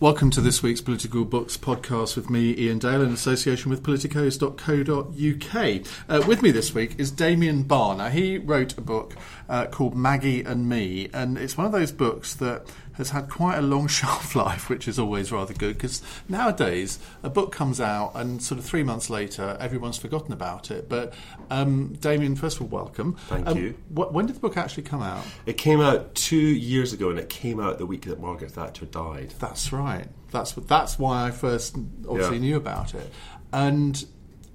Welcome to this week's Political Books podcast with me, Iain Dale, in association with politicos.co.uk. Uh, with me this week is Damian Barr. He wrote a book uh, called Maggie and Me, and it's one of those books that has had quite a long shelf life, which is always rather good because nowadays a book comes out and sort of three months later everyone's forgotten about it. But um, Damian, first of all, welcome. Thank um, you. Wh- when did the book actually come out? It came out two years ago, and it came out the week that Margaret Thatcher died. That's right. That's that's why I first obviously Yeah. knew about it. And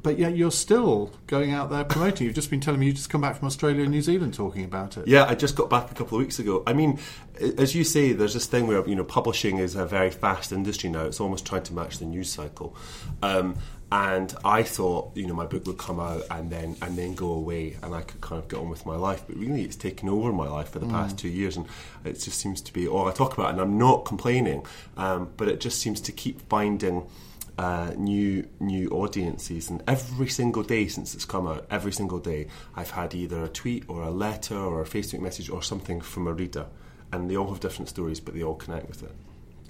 but yet you're still going out there promoting. You've just been telling me you just come back from Australia and New Zealand talking about it. Yeah, I just got back a couple of weeks ago. I mean, as you say, there's this thing where you know publishing is a very fast industry now. It's almost trying to match the news cycle. Um, and I thought, you know, my book would come out and then and then go away, and I could kind of get on with my life. But really, it's taken over my life for the past two years, and it just seems to be all I talk about. And I'm not complaining, um, but it just seems to keep finding uh, new new audiences, and every single day since it's come out, every single day, I've had either a tweet or a letter or a Facebook message or something from a reader, and they all have different stories, but they all connect with it.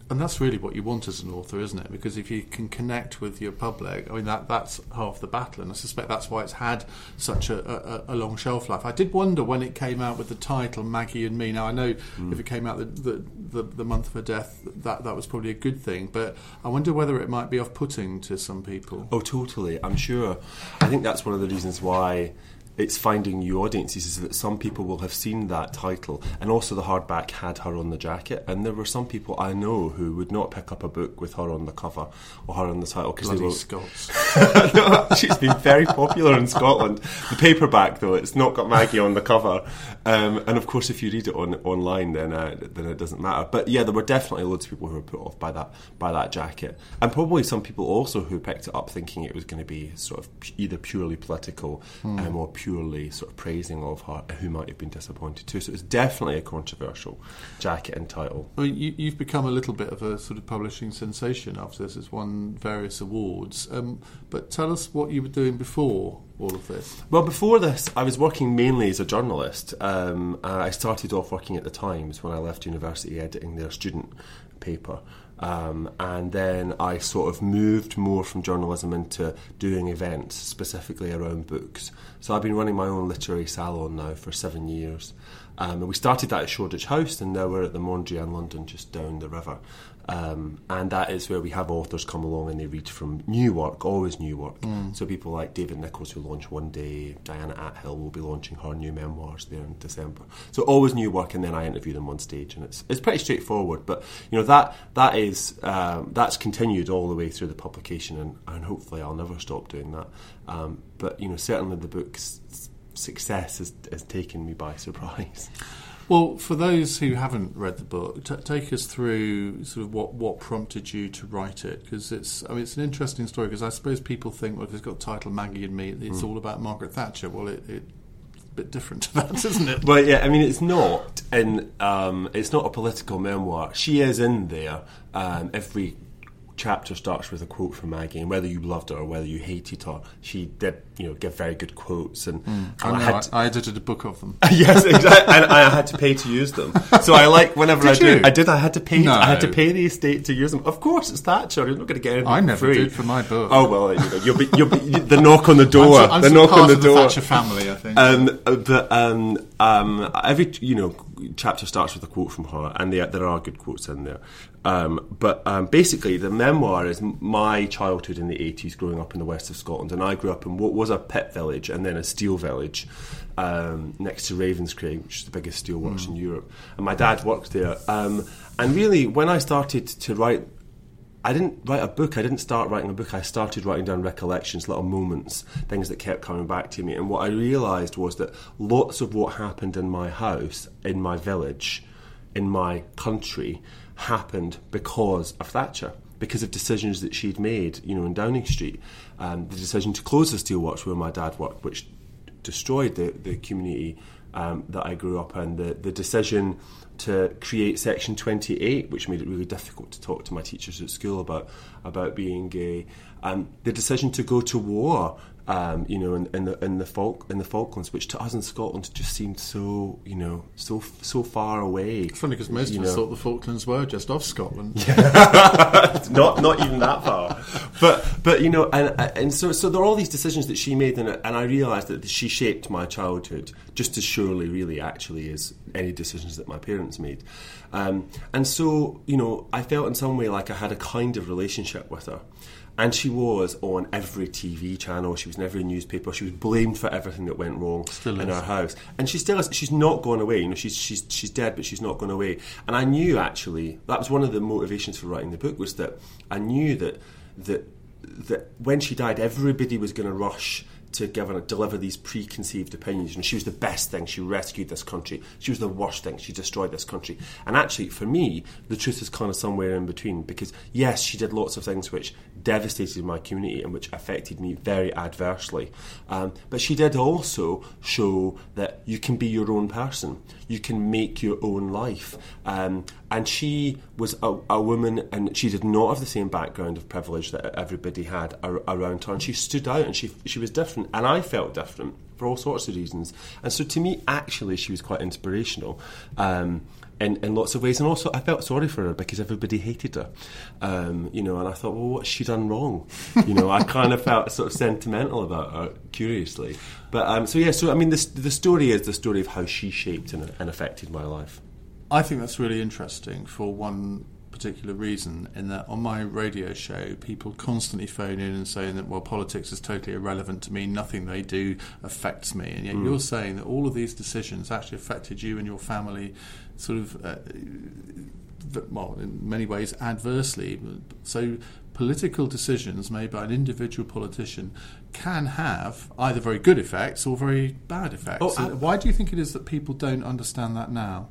And that's really what you want as an author, isn't it? Because if you can connect with your public, I mean that that's half the battle, and I suspect that's why it's had such a, a, a long shelf life. I did wonder when it came out with the title Maggie and Me. Now I know mm. if it came out the, the, the, the month of her death, that that was probably a good thing, but I wonder whether it might be off-putting to some people. Oh, totally. I'm sure. I think that's one of the reasons why it's finding new audiences is that some people will have seen that title and also the hardback had her on the jacket and there were some people I know who would not pick up a book with her on the cover or her on the title because they Bloody will Scots. no, she's been very popular in Scotland. The paperback, though, it's not got Maggie on the cover. Um, and of course, if you read it on online, then uh, then it doesn't matter. But yeah, there were definitely loads of people who were put off by that by that jacket, and probably some people also who picked it up thinking it was going to be sort of either purely political um, or purely sort of praising of her, who might have been disappointed too. So it's definitely a controversial jacket and title. Well, you, you've become a little bit of a sort of publishing sensation after this. It's won various awards. Um, but tell us what you were doing before all of this. Well, before this, I was working mainly as a journalist. Um, I started off working at the Times when I left university, editing their student paper. Um, and then I sort of moved more from journalism into doing events, specifically around books. So I've been running my own literary salon now for seven years. Um, and we started that at Shoreditch House, and now we're at the Mondrian London, just down the river. Um, and that is where we have authors come along and they read from new work, always new work. So people like David Nicholls, who launched one day, Diana Athill will be launching her new memoirs there in December. So always new work, and then I interview them on stage, and it's it's pretty straightforward. But you know that that is um, that's continued all the way through the publication, and, and hopefully I'll never stop doing that. Um, but you know certainly the book's success has, has taken me by surprise. Well, for those who haven't read the book, t- take us through sort of what, what prompted you to write it because it's I mean it's an interesting story because I suppose people think well if it's got the title Maggie and Me it's all about Margaret Thatcher. Well, it, a bit different to that, isn't it? Well, yeah, I mean, it's not, and um, it's not a political memoir. She is in there. Um, every chapter starts with a quote from Maggie, and whether you loved her or whether you hated her, she did, you know, give very good quotes. And, and I, know, had I, I edited a book of them. yes, exactly. and I had to pay to use them. So I like whenever Did I do. you? I did. I had to pay. No. I had to pay the estate to use them. Of course, it's Thatcher. You're not going to get anything I never free. did for my book. Oh well, you know, you'll be, you'll be the knock on the door. I'm, I'm the knock on the of the door. Thatcher family, I think. Um, but um, um, every you know chapter starts with a quote from her, and there, there are good quotes in there. Um, but um, basically, the memoir is my childhood in the eighties, growing up in the west of Scotland, and I grew up in what was a pit village and then a steel village um, next to Ravenscraig, which is the biggest steel steelworks in Europe. And my dad worked there. Um, and really, when I started to write I didn't write a book. I didn't start writing a book. I started writing down recollections, little moments, things that kept coming back to me. And what I realised was that lots of what happened in my house, in my village, in my country, happened because of Thatcher, because of decisions that she'd made, you know, in Downing Street. Um, the decision to close the steelworks where my dad worked, which destroyed the, the community um, that I grew up in. The, the decision to create Section 28, which made it really difficult to talk to my teachers at school about, about being gay. Um, the decision to go to war um, you know, in, in the in the Falk in the Falklands, which to us in Scotland just seemed so, you know, so so far away. It's funny because most you of us know. thought the Falklands were just off Scotland. not not even that far. But but you know, and and so so there are all these decisions that she made, and and I realised that she shaped my childhood just as surely, really, actually, as any decisions that my parents made. Um, and so you know, I felt in some way like I had a kind of relationship with her. And she was on every TV channel. She was in every newspaper. She was blamed for everything that went wrong Still in is. our house, and she still is. She's not gone away. You know, she's she's she's dead, but she's not gone away. And I knew actually that was one of the motivations for writing the book was that I knew that that that when she died, everybody was going to rush to give and deliver these preconceived opinions. And she was the best thing. She rescued this country. She was the worst thing. She destroyed this country. And actually, for me, the truth is kind of somewhere in between. Because yes, she did lots of things which devastated my community and which affected me very adversely. Um, but she did also show that you can be your own person. You can make your own life. Um, and she was a, a woman, and she did not have the same background of privilege that everybody had ar- around her. And she stood out, and she she was different, and I felt different for all sorts of reasons. And so, to me, actually, she was quite inspirational. Um, in, in lots of ways, and also I felt sorry for her because everybody hated her, um, you know. And I thought, well, what's she done wrong? You know, I kind of felt sort of sentimental about her, curiously. But um, so yeah, so I mean, the the story is the story of how she shaped and, and affected my life. I think that's really interesting for one particular reason in that on my radio show people constantly phone in and saying that well politics is totally irrelevant to me nothing they do affects me. And yet you're saying that all of these decisions actually affected you and your family sort of uh, well in many ways adversely. So political decisions made by an individual politician can have either very good effects or very bad effects. Oh, And why do you think it is that people don't understand that now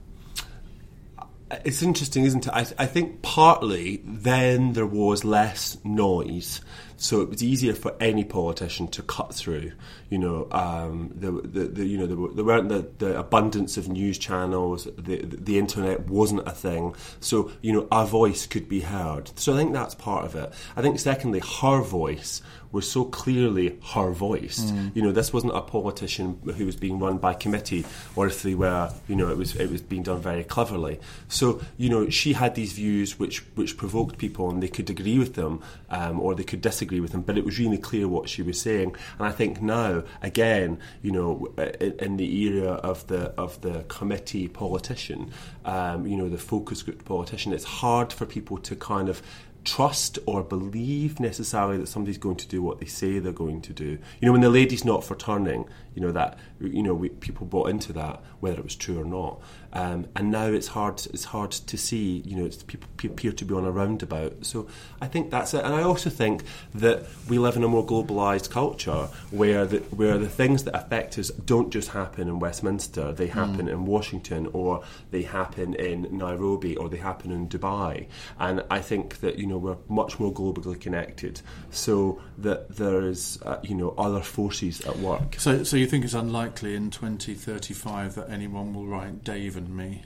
It's interesting, isn't it? I, I think partly then there was less noise, so it was easier for any politician to cut through. You know, um, the, the, the you know there, were, there weren't the, the abundance of news channels. The, the the internet wasn't a thing, so you know our voice could be heard. So I think that's part of it. I think secondly, her voice was so clearly her voice. You know, this wasn't a politician who was being run by committee, or if they were, you know, it was it was being done very cleverly. So you know, she had these views which which provoked people, and they could agree with them um, or they could disagree with them. But it was really clear what she was saying. And I think now, again, you know, in, in the era of the of the committee politician, um, you know, the focus group politician, it's hard for people to kind of trust or believe necessarily that somebody's going to do what they say they're going to do. You know, when the lady's not for turning, you know that you know we, people bought into that whether it was true or not. Um, and now it's hard. It's hard to see. You know, it's, people appear to be on a roundabout. So I think that's it. And I also think that we live in a more globalised culture where the where the things that affect us don't just happen in Westminster. They happen in Washington, or they happen in Nairobi, or they happen in Dubai. And I think that you know we're much more globally connected. So that there is uh, you know other forces at work. So, so you think it's unlikely in 2035 that anyone will write Dave and me?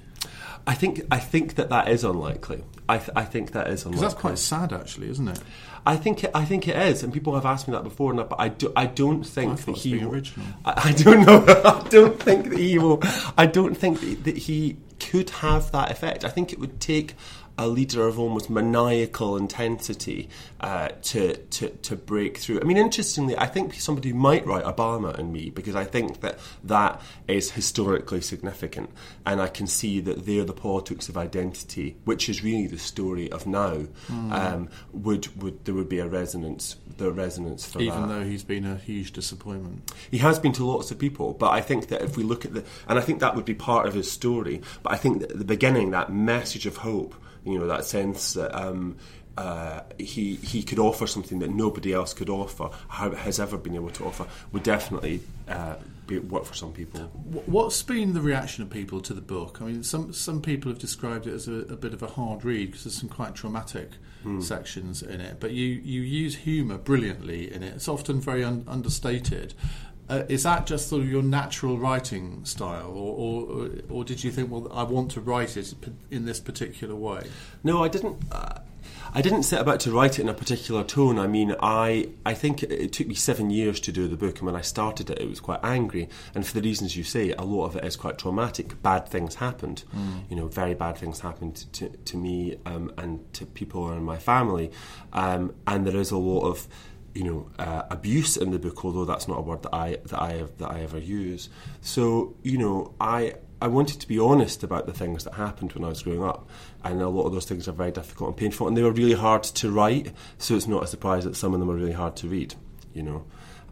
I think I think that that is unlikely. I, th- I think that is unlikely. Because that's quite sad, actually, isn't it? I think it, I think it is, and people have asked me that before, and I, but I, do, I don't think I that he will- original. I, I don't know. I don't think that he will. I don't think that, that he could have that effect. I think it would take a leader of almost maniacal intensity uh, to, to to break through. I mean, interestingly, I think somebody might write Obama and me because I think that that is historically significant, and I can see that there the politics of identity, which is really the story of now, Hmm. um, would would there would be a resonance, the resonance for Even that. though he's been a huge disappointment. He has been to lots of people, but I think that if we look at the, and I think that would be part of his story. But I think that at the beginning, that message of hope, you know, that sense that um, uh, he he could offer something that nobody else could offer, has ever been able to offer, would definitely uh, be, work for some people. What's been the reaction of people to the book? I mean, some some people have described it as a, a bit of a hard read because there's some quite traumatic sections in it. But you, you use humour brilliantly in it. It's often very un- understated. Uh, is that just sort of your natural writing style, or, or or did you think, well, I want to write it in this particular way? No, I didn't. Uh, I didn't set about to write it in a particular tone. I mean, I I think it, it took me seven years to do the book, and when I started it, it was quite angry, and for the reasons you say, a lot of it is quite traumatic. Bad things happened, you know, very bad things happened to to me um, and to people in my family, um, and there is a lot of you know uh, abuse in the book, although that's not a word that I that I that I ever use. So you know, I I wanted to be honest about the things that happened when I was growing up, and a lot of those things are very difficult and painful, and they were really hard to write. So it's not a surprise that some of them are really hard to read, you know.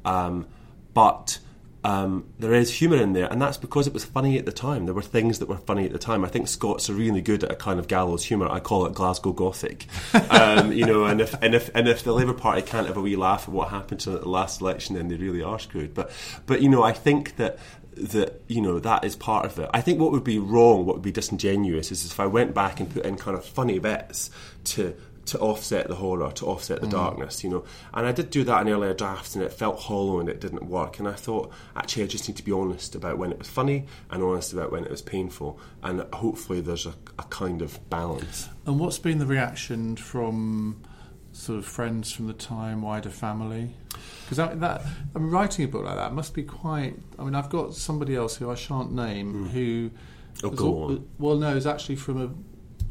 Um, but um, there is humour in there, and that's because it was funny at the time. There were things that were funny at the time. I think Scots are really good at a kind of gallows humour. I call it Glasgow Gothic, um, you know. And if and if and if the Labour Party can't have a wee laugh at what happened to the last election, then they really are screwed. But but you know, I think that that you know that is part of it. I think what would be wrong, what would be disingenuous, is if I went back and put in kind of funny bits to to offset the horror, to offset the mm. darkness, you know. And I did do that in earlier drafts, and it felt hollow and it didn't work. And I thought, actually, I just need to be honest about when it was funny and honest about when it was painful, and hopefully there's a, a kind of balance. And what's been the reaction from sort of friends from the time, wider family? Because that, that I mean, writing a book like that must be quite. I mean, I've got somebody else who I shan't name mm. who. Oh, go al- on. Well, no, is actually from a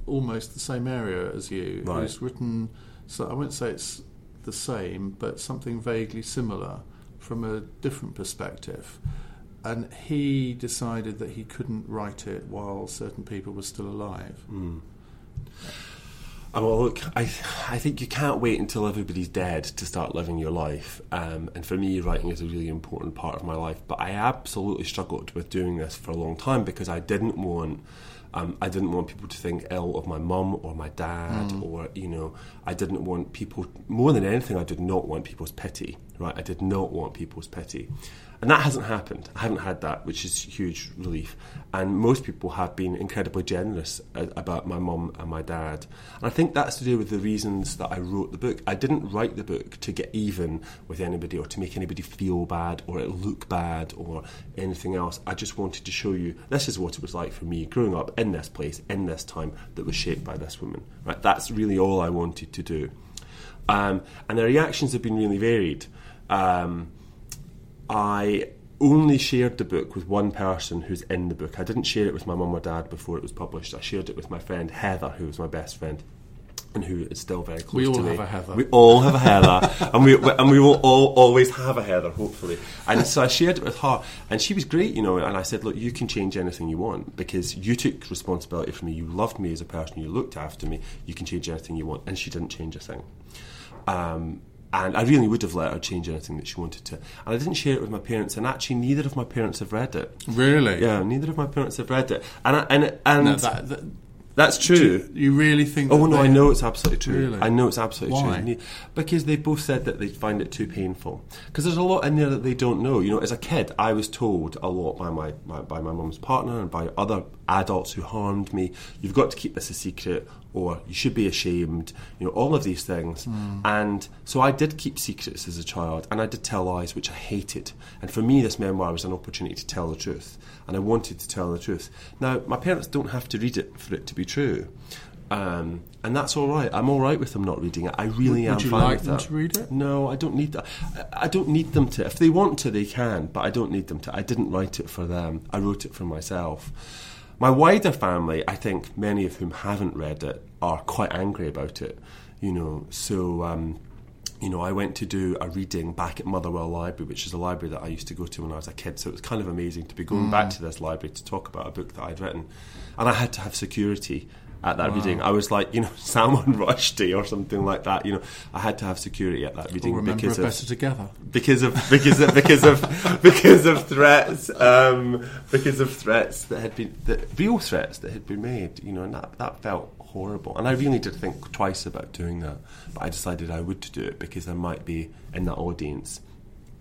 almost the same area as you. Right. Who's written. So I won't say it's the same, but something vaguely similar from a different perspective. And he decided that he couldn't write it while certain people were still alive. Oh, well, look, I, I think you can't wait until everybody's dead to start living your life. Um, and for me, writing is a really important part of my life. But I absolutely struggled with doing this for a long time because I didn't want. Um, I didn't want people to think ill of my mum or my dad, or you know, I didn't want people more than anything. I did not want people's pity, right? I did not want people's pity, and that hasn't happened. I haven't had that, which is huge relief. And most people have been incredibly generous about my mum and my dad. And I think that's to do with the reasons that I wrote the book. I didn't write the book to get even with anybody or to make anybody feel bad or look bad or anything else. I just wanted to show you this is what it was like for me growing up in this place, in this time that was shaped by this woman. Right? That's really all I wanted to do. Um, and the reactions have been really varied. Um, I only shared the book with one person who's in the book. I didn't share it with my mum or dad before it was published. I shared it with my friend Heather, who was my best friend. And who is still very close We all to me. have a Heather. We all have a Heather, and we and we will all always have a Heather, hopefully. And so I shared it with her, and she was great, you know. And I said, look, you can change anything you want because you took responsibility for me. You loved me as a person. You looked after me. You can change anything you want, and she didn't change a thing. Um, and I really would have let her change anything that she wanted to. And I didn't share it with my parents, and actually, neither of my parents have read it. Really? Yeah, neither of my parents have read it, and I, and and No, that, that, that's true. you, really think? Oh no, I know it's absolutely true. Really? I know it's absolutely Why? true. Because they both said that they find it too painful. Because there's a lot in there that they don't know. You know, as a kid, I was told a lot by my, my by my mum's partner and by other adults who harmed me. You've got to keep this a secret, or you should be ashamed. You know, all of these things. And so I did keep secrets as a child, and I did tell lies, which I hated. And for me, this memoir was an opportunity to tell the truth, and I wanted to tell the truth. Now, my parents don't have to read it for it to be true. Um, and that's all right. I'm all right with them not reading it. I really Would- am would you fine like with them that. to read it? No, I don't need that. I- I don't need them to. If they want to, they can, but I don't need them to. I didn't write it for them. I wrote it for myself. My wider family, I think many of whom haven't read it, are quite angry about it. You know, so. Um, you know, I went to do a reading back at Motherwell Library, which is a library that I used to go to when I was a kid. So it was kind of amazing to be going back to this library to talk about a book that I'd written. And I had to have security at that reading. I was like, you know, Salman Rushdie or something like that. You know, I had to have security at that reading We'll because of better together. because of because of because of because of threats um, because of threats that had been the real threats that had been made you know and that that felt horrible and I really did think twice about doing that but I decided I would do it because there might be in that audience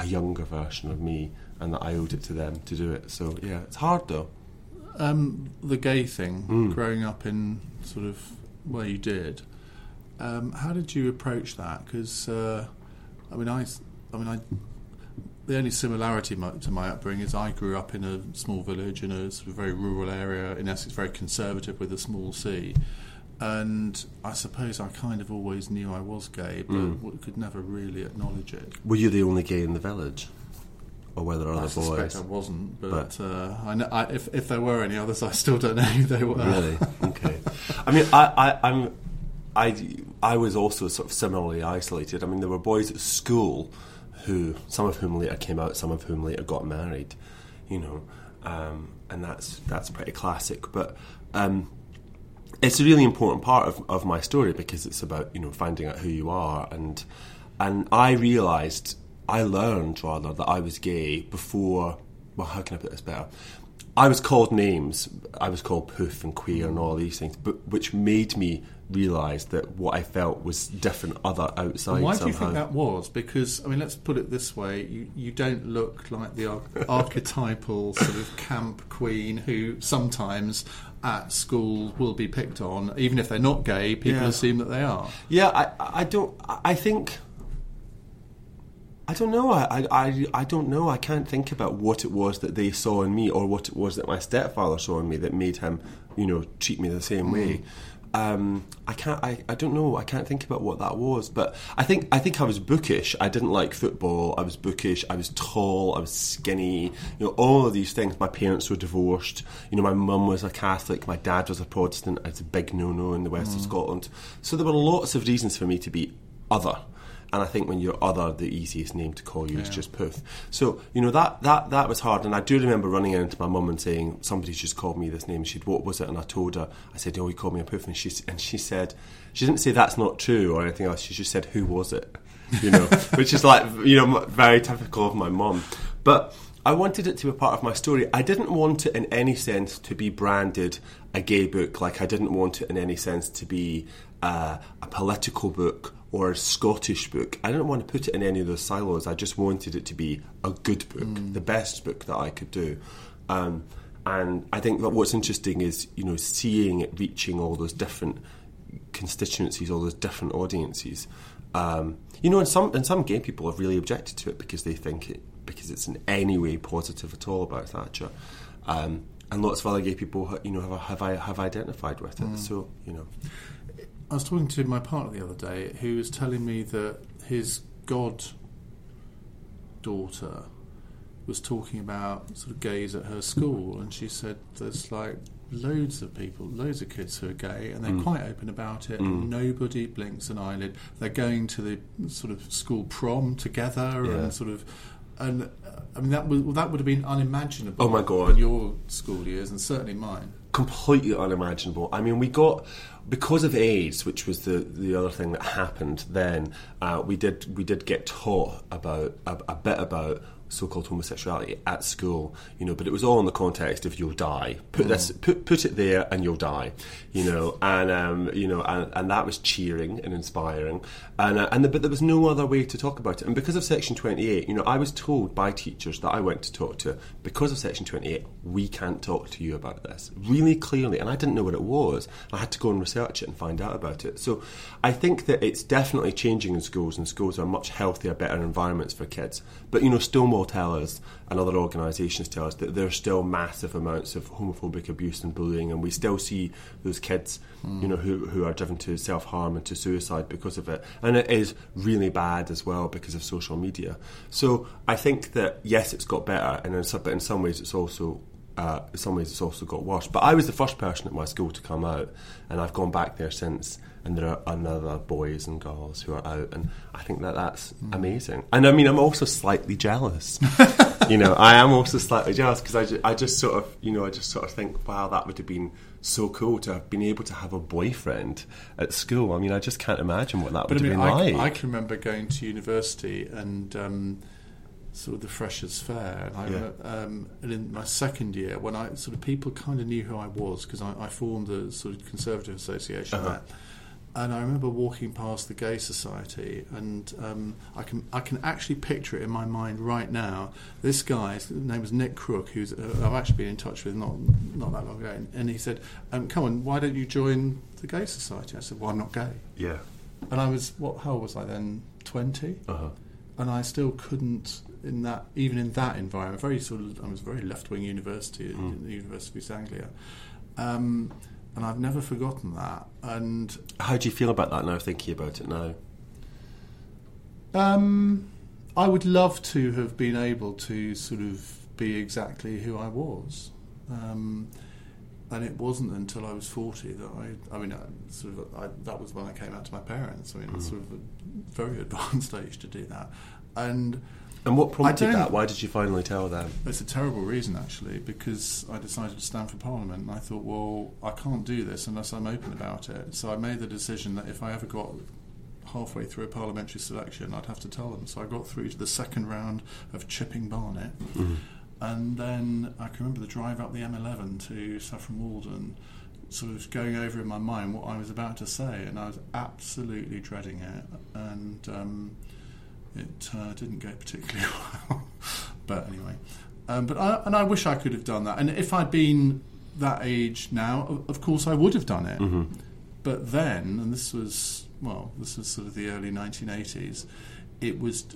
a younger version of me and that I owed it to them to do it so yeah it's hard though Um, the gay thing, Hmm. growing up in sort of where you did, um, how did you approach that? Because uh, I mean, I, I mean, I. The only similarity my, to my upbringing is I grew up in a small village in a sort of very rural area in Essex, very conservative with a small C. and I suppose I kind of always knew I was gay, but w- could never really acknowledge it. Were you the only gay in the village, or whether I other suspect boys? I wasn't, but, But- uh, I know, I, if, if there were any others, I still don't know who they were. Really? Okay. I mean, I, I, I'm, I, I was also sort of similarly isolated. I mean, there were boys at school who, some of whom later came out, some of whom later got married. You know, um, and that's that's pretty classic. But um, it's a really important part of, of my story because it's about you know finding out who you are and and I realised I learned rather that I was gay before well how can I put this better I was called names I was called poof and queer and all these things but which made me realise that what I felt was different other outside Why do you think that was? Because I mean, let's put it this way: you, you don't look like the ar- archetypal sort of camp queen who sometimes at school will be picked on, even if they're not gay. People Yeah. assume that they are. Yeah, I, I don't. I think. I don't know. I, I, I don't know. I can't think about what it was that they saw in me, or what it was that my stepfather saw in me that made him, you know, treat me the same way. Um, I can't. I, I don't know. I can't think about what that was. But I think I think I was bookish. I didn't like football. I was bookish. I was tall. I was skinny. You know, all of these things. My parents were divorced. You know, my mum was a Catholic. My dad was a Protestant. It's a big no-no in the west of Scotland. So there were lots of reasons for me to be other. And I think when you're other, the easiest name to call you is just Poof. So you know that that that was hard. And I do remember running into my mum and saying, "Somebody's just called me this name." And she'd, "What was it?" And I told her. I said, "Oh, he called me a Poof." And she and she said, she didn't say that's not true or anything else. She just said, "Who was it?" You know, which is like you know very typical of my mum. But I wanted it to be part of my story. I didn't want it in any sense to be branded a gay book. Like I didn't want it in any sense to be uh, a political book or Scottish book. I didn't want to put it in any of those silos. I just wanted it to be a good book, the best book that I could do. Um, and I think that what's interesting is you know seeing it reaching all those different constituencies, all those different audiences. Um, you know, and some and some gay people have really objected to it because they think it because it's in any way positive at all about Thatcher. Um, and lots of other gay people, you know, have have, have identified with it. So you know, I was talking to my partner the other day who was telling me that his god daughter was talking about sort of gays at her school, and she said there's like loads of people, loads of kids who are gay, and they're quite open about it. And nobody blinks an eyelid. They're going to the sort of school prom together, Yeah. and sort of. And uh, I mean that would that would have been unimaginable. Oh my God. In your school years, and certainly mine. completely unimaginable. I mean, we got because of AIDS, which was the the other thing that happened. Then uh, we did we did get taught about a, a bit about so-called homosexuality at school, you know, but it was all in the context of you'll die. Put this, put put it there, and you'll die, you know, and um, you know, and, and that was cheering and inspiring, and uh, and the, but there was no other way to talk about it. And because of Section Twenty Eight, you know, I was told by teachers that I went to talk to because of Section Twenty Eight, we can't talk to you about this really clearly, and I didn't know what it was. I had to go and research it and find out about it. So I think that it's definitely changing in schools, and schools are much healthier, better environments for kids. But you know, Stonewall tell us and other organisations tell us that there's still massive amounts of homophobic abuse and bullying, and we still see those kids, you know, who who are driven to self harm and to suicide because of it, and it is really bad as well because of social media. So I think that yes, it's got better, and in some, but in some ways it's also uh, in some ways it's also got worse. But I was the first person at my school to come out, and I've gone back there since. And there are another boys and girls who are out, and I think that that's amazing. And I mean, I'm also slightly jealous. you know, I am also slightly jealous because I, ju- I just sort of, you know, I just sort of think, wow, that would have been so cool to have been able to have a boyfriend at school. I mean, I just can't imagine what that would But I have mean, been I, like. I can remember going to university and um, sort of the freshers' fair, and, I, Yeah. um, and in my second year, when I sort of people kind of knew who I was because I, I formed a sort of conservative association Uh-huh. there. And I remember walking past the Gay Society, and um, I can I can actually picture it in my mind right now. This guy, his name was Nick Crook, who's uh, I've actually been in touch with not not that long ago, and he said, um, "Come on, why don't you join the Gay Society?" I said, "Well, I'm not gay." yeah. And I was what? How old was I then? Twenty. Uh-huh. And I still couldn't in that even in that environment. Very sort of I was very left wing university, Mm. the University of East Anglia. Um, and I've never forgotten that. And How do you feel about that now, thinking about it now? um, I would love to have been able to sort of be exactly who I was. Um, and it wasn't until I was 40 that I, I mean, I, sort of, I, that was when I came out to my parents. I mean, it's sort of a very advanced age to do that. And And what prompted that? Why did you finally tell them? it's a terrible reason, actually, because I decided to stand for Parliament, and I thought, well, I can't do this unless I'm open about it. So I made the decision that if I ever got halfway through a parliamentary selection, I'd have to tell them. So I got through to the second round of Chipping Barnet, and then I can remember the drive up the M11 to Saffron Walden. Sort of going over in my mind what I was about to say, and I was absolutely dreading it. And um, it uh, didn't go particularly well. but anyway, um, but I, and I wish I could have done that. And if I'd been that age now, of, course I would have done it. Mm-hmm. But then, and this was well, this was sort of the early 1980s. It was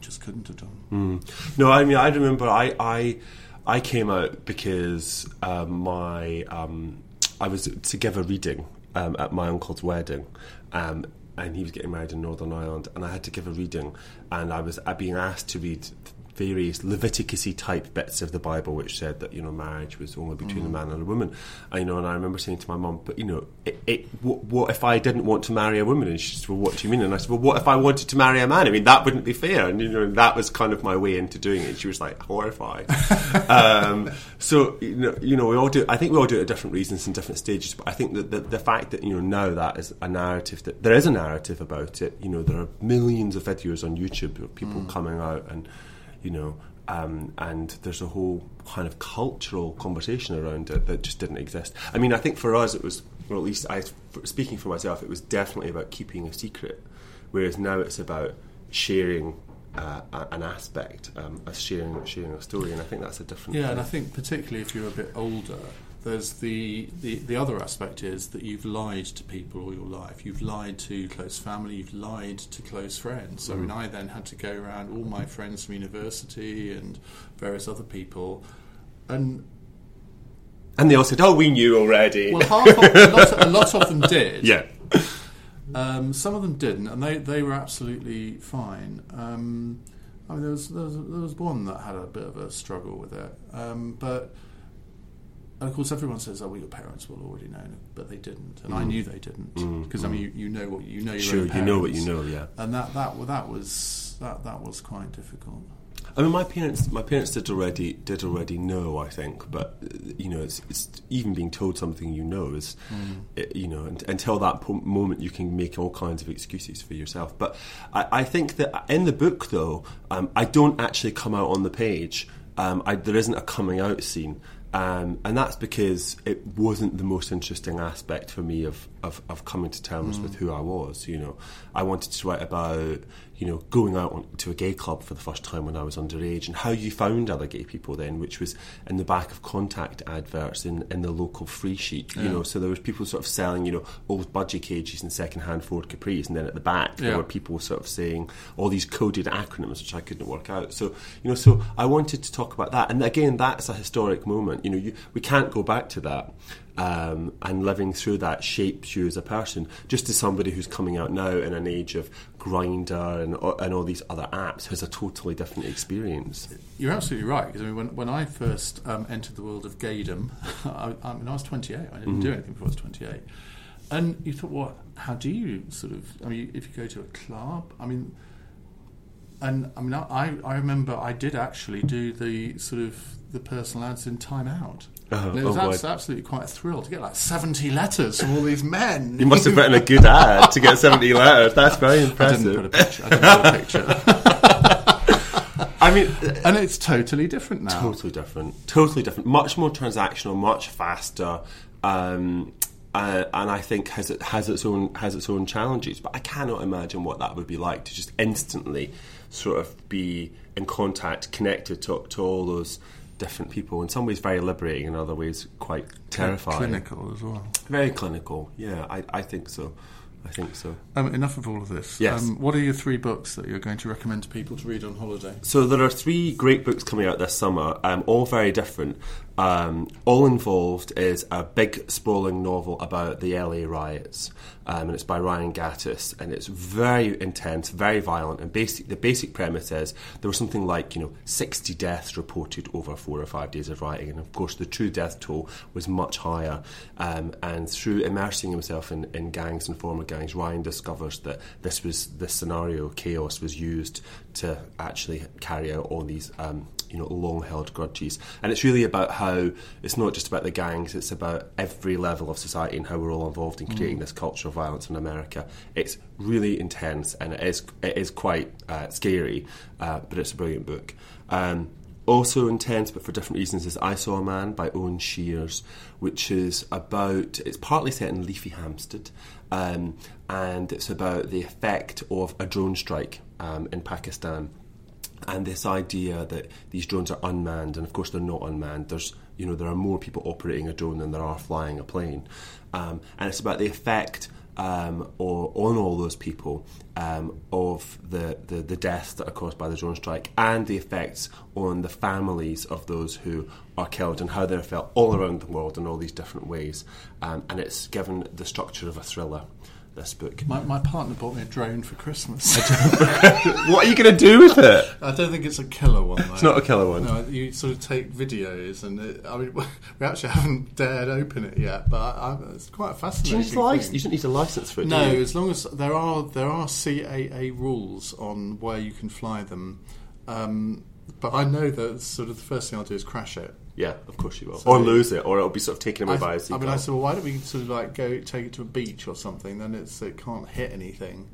just couldn't have done. Mm. No, I mean, I remember I I, I came out because um, my um, I was to give a reading um, at my uncle's wedding. Um, and he was getting married in Northern Ireland, and I had to give a reading, and I was being asked to read various Leviticusy type bits of the Bible, which said that you know marriage was only between a man and a woman. And, you know, and I remember saying to my mum, "But you know, it, it, what, what if I didn't want to marry a woman?" And she said, "Well, what do you mean?" And I said, "Well, what if I wanted to marry a man? I mean, that wouldn't be fair." And you know, that was kind of my way into doing it. She was like horrified. um, so you know, you know, we all do. I think we all do it at different reasons and different stages. But I think that the, the fact that you know now that is a narrative that there is a narrative about it. You know, there are millions of videos on YouTube of people coming out and you know, um, and there's a whole kind of cultural conversation around it that just didn't exist. I mean, I think for us it was, or at least I, speaking for myself, it was definitely about keeping a secret, whereas now it's about sharing. Uh, an aspect, um, as sharing sharing a story, and I think that's a different. Yeah, thing. and I think particularly if you're a bit older, there's the, the the other aspect is that you've lied to people all your life. You've lied to close family. You've lied to close friends. So I mean, I then had to go around all my friends from university and various other people, and and they all said, "Oh, we knew already." well, half of, a, lot, a lot of them did. yeah, Um, some of them didn't, and they, they were absolutely fine. Um, I mean, there was, there was there was one that had a bit of a struggle with it, um, but and of course everyone says, "Oh, well, your parents will already know," but they didn't, and I knew they didn't because I mean, you, you know what you know your sure, you know what you know. Yeah. and that that well, that was that that was quite difficult. I mean, my parents, my parents did already did already know, I think, but you know, it's, it's even being told something you know is, it, you know, and, until that po- moment you can make all kinds of excuses for yourself. But I, I think that in the book, though, um, I don't actually come out on the page. Um, I, there isn't a coming out scene. Um, and that's because it wasn't the most interesting aspect for me of, of, of coming to terms with mm. who I was. You know, I wanted to write about you know going out on, to a gay club for the first time when I was underage and how you found other gay people then, which was in the back of contact adverts in, in the local free sheet. You know, so there was people sort of selling you know old budgie cages and second hand Ford Capris, and then at the back there were people sort of saying all these coded acronyms which I couldn't work out. So you know, so I wanted to talk about that, and again, that's a historic moment. You know, you, we can't go back to that. Um, and living through that shapes you as a person, just as somebody who's coming out now in an age of Grindr and, and all these other apps has a totally different experience. You're absolutely right because I mean, when, when I first um, entered the world of gaydom, I, I mean, I was 28. I didn't do anything before I was 28, and you thought, what? How do you sort of? I mean, if you go to a club, I mean, and I mean, I I remember I did actually do the sort of the personal ads in Time Out. Oh, And it was oh, abs- absolutely quite a thrill to get like 70 letters from all these men. You must have written a good ad to get 70 letters. That's very I didn't put a impressive. picture. I didn't put a picture. I mean, and it's totally different now. totally different. Totally different. Much more transactional, much faster. Um, uh, and I think has it has its own has its own challenges. But I cannot imagine what that would be like to just instantly sort of be in contact, connected to, to all those different people. In some ways, very liberating. In other ways, quite terrifying. Clinical as well. Very clinical. Yeah, I, I think so. I think so. Um, enough of all of this. Yes. Um, what are your three books that you're going to recommend to people to read on holiday? So there are three great books coming out this summer, um, all very different. Um, all involved is a big sprawling novel about the LA riots, um, and it's by Ryan Gattis, and it's very intense, very violent. And basic, the basic premise is there was something like you know sixty deaths reported over four or five days of rioting, and of course the true death toll was much higher. Um, and through immersing himself in, in gangs and former gangs, Ryan discovers that this was this scenario, chaos, was used to actually carry out all these um, you know long held grudges, and it's really about how it's not just about the gangs; it's about every level of society and how we're all involved in creating this culture of violence in America. It's really intense and it is it is quite uh, scary, uh, but it's a brilliant book. Um, also intense, but for different reasons, is I Saw a Man by Owen Sheers, which is about, it's partly set in Leafy Hampstead, um, and it's about the effect of a drone strike um, in Pakistan and this idea that these drones are unmanned, and of course they're not unmanned. There's, you know, there are more people operating a drone than there are flying a plane, um, and it's about the effect um, or, on all those people um, of the, the the deaths that are caused by the drone strike, and the effects on the families of those who are killed, and how they're felt all around the world in all these different ways. Um, and it's given the structure of a thriller. This book. My, my partner bought me a drone for Christmas. what are you going to do with it? I don't think it's a killer one. Though. It's not a killer one. No, you sort of take videos, and it, I mean, we actually haven't dared open it yet, but I, I, it's quite a Do you, fascinating. license? you don't need a license for it. No, do you? as long as there are there are CAA rules on where you can fly them, um, but I know that sort of the first thing I'll do is crash it. Yeah, of course you will. So- or lose it, or it'll be sort of taken away I, by a I seagull. mean, I said, well, why don't we sort of like go take it to a beach or something? Then it's it can't hit anything.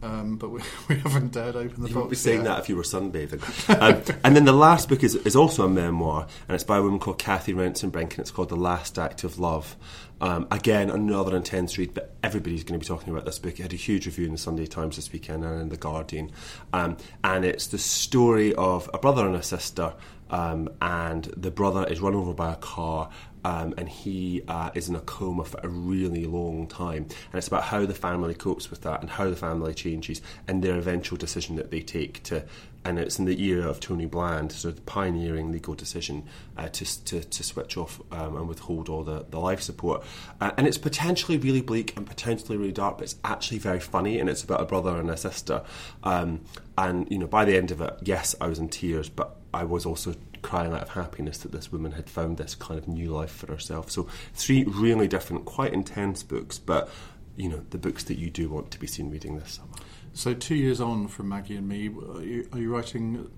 Um, but we, we haven't dared open the you box. wouldn't be saying yet. that if you were sunbathing. um, and then the last book is, is also a memoir, and it's by a woman called Cathy Rentzenbrink, and it's called The Last Act of Love. Um, again, another intense read, but everybody's going to be talking about this book. It had a huge review in the Sunday Times this weekend and in The Guardian. Um, and it's the story of a brother and a sister, um, and the brother is run over by a car. Um, and he uh, is in a coma for a really long time. And it's about how the family copes with that and how the family changes and their eventual decision that they take to. And it's in the era of Tony Bland, so the pioneering legal decision uh, to, to, to switch off um, and withhold all the, the life support. Uh, and it's potentially really bleak and potentially really dark, but it's actually very funny. And it's about a brother and a sister. Um, and, you know, by the end of it, yes, I was in tears, but I was also crying out of happiness that this woman had found this kind of new life for herself. So three really different, quite intense books, but you know the books that you do want to be seen reading this summer. So two years on from Maggie and Me, are you, are you writing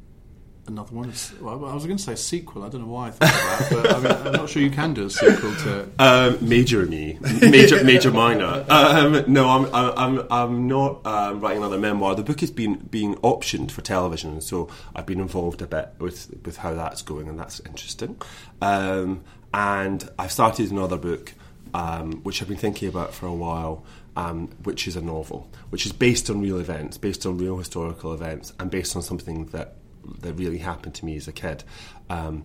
another one? Well, I was going to say sequel. I don't know why I thought that, but I mean, I'm not sure you can do a sequel to. Um, major me, major major minor. Um, no, I'm I'm I'm, not um, writing another memoir. The book has been being optioned for television, so I've been involved a bit with with how that's going, and that's interesting. Um, and I've started another book, um, which I've been thinking about for a while. Um, which is a novel, which is based on real events, based on real historical events, and based on something that that really happened to me as a kid. Um,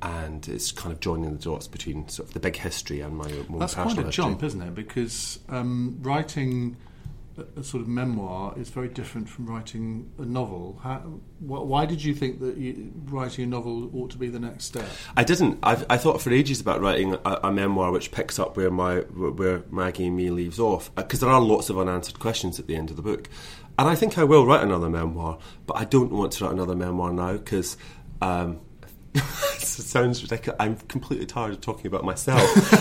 and it's kind of joining the dots between sort of the big history and my own That's personal quite a history. jump, isn't it? Because um, writing a, a sort of memoir is very different from writing a novel. How, wh- why did you think that you, writing a novel ought to be the next step? I didn't. I've, I thought for ages about writing a, a memoir which picks up where my where Maggie and me leaves off because there are lots of unanswered questions at the end of the book, and I think I will write another memoir, but I don't want to write another memoir now because. Um, sounds ridiculous. I'm completely tired of talking about myself.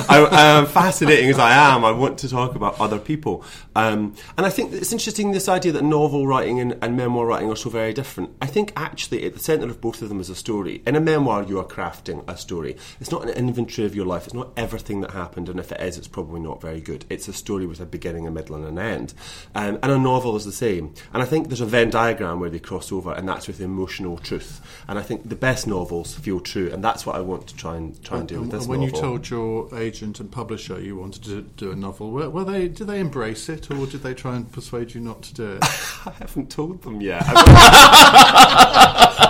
I, um, fascinating as I am, I want to talk about other people. Um, and I think it's interesting this idea that novel writing and, and memoir writing are so very different. I think actually at the centre of both of them is a story. In a memoir, you are crafting a story. It's not an inventory of your life. It's not everything that happened, and if it is, it's probably not very good. It's a story with a beginning, a middle, and an end. Um, and a novel is the same. And I think there's a Venn diagram where they cross over, and that's with emotional truth. And I think the best novels feel true, and that's what I want to try and try and do with And this when novel. you told your agent and publisher you wanted to do a novel, were, were they did they embrace it or did they try and persuade you not to do it? I haven't told them yet. Well,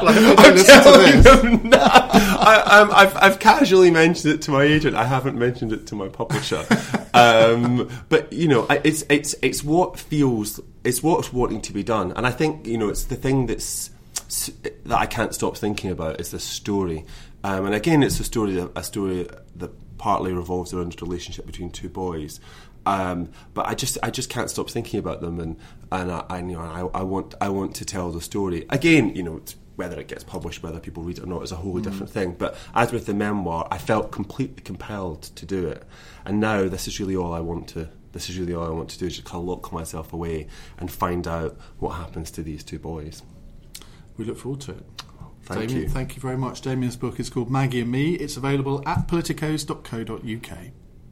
I hope they listen to this. them now. I, I've, I've casually mentioned it to my agent. I haven't mentioned it to my publisher. Um, but you know, it's it's it's what feels it's what's wanting to be done, and I think you know it's the thing that's that I can't stop thinking about is the story. Um, and again, it's a story a story that partly revolves around the relationship between two boys. Um, but I just I just can't stop thinking about them, and and I, I you know I, I want I want to tell the story again. You know whether it gets published, whether people read it or not, is a wholly mm. different thing. But as with the memoir, I felt completely compelled to do it, and now this is really all I want to. This is really all I want to do is just kind of lock myself away and find out what happens to these two boys. We look forward to it. Thank Damian, you. Thank you very much. Damian's book is called Maggie and Me. It's available at politicos.co.uk.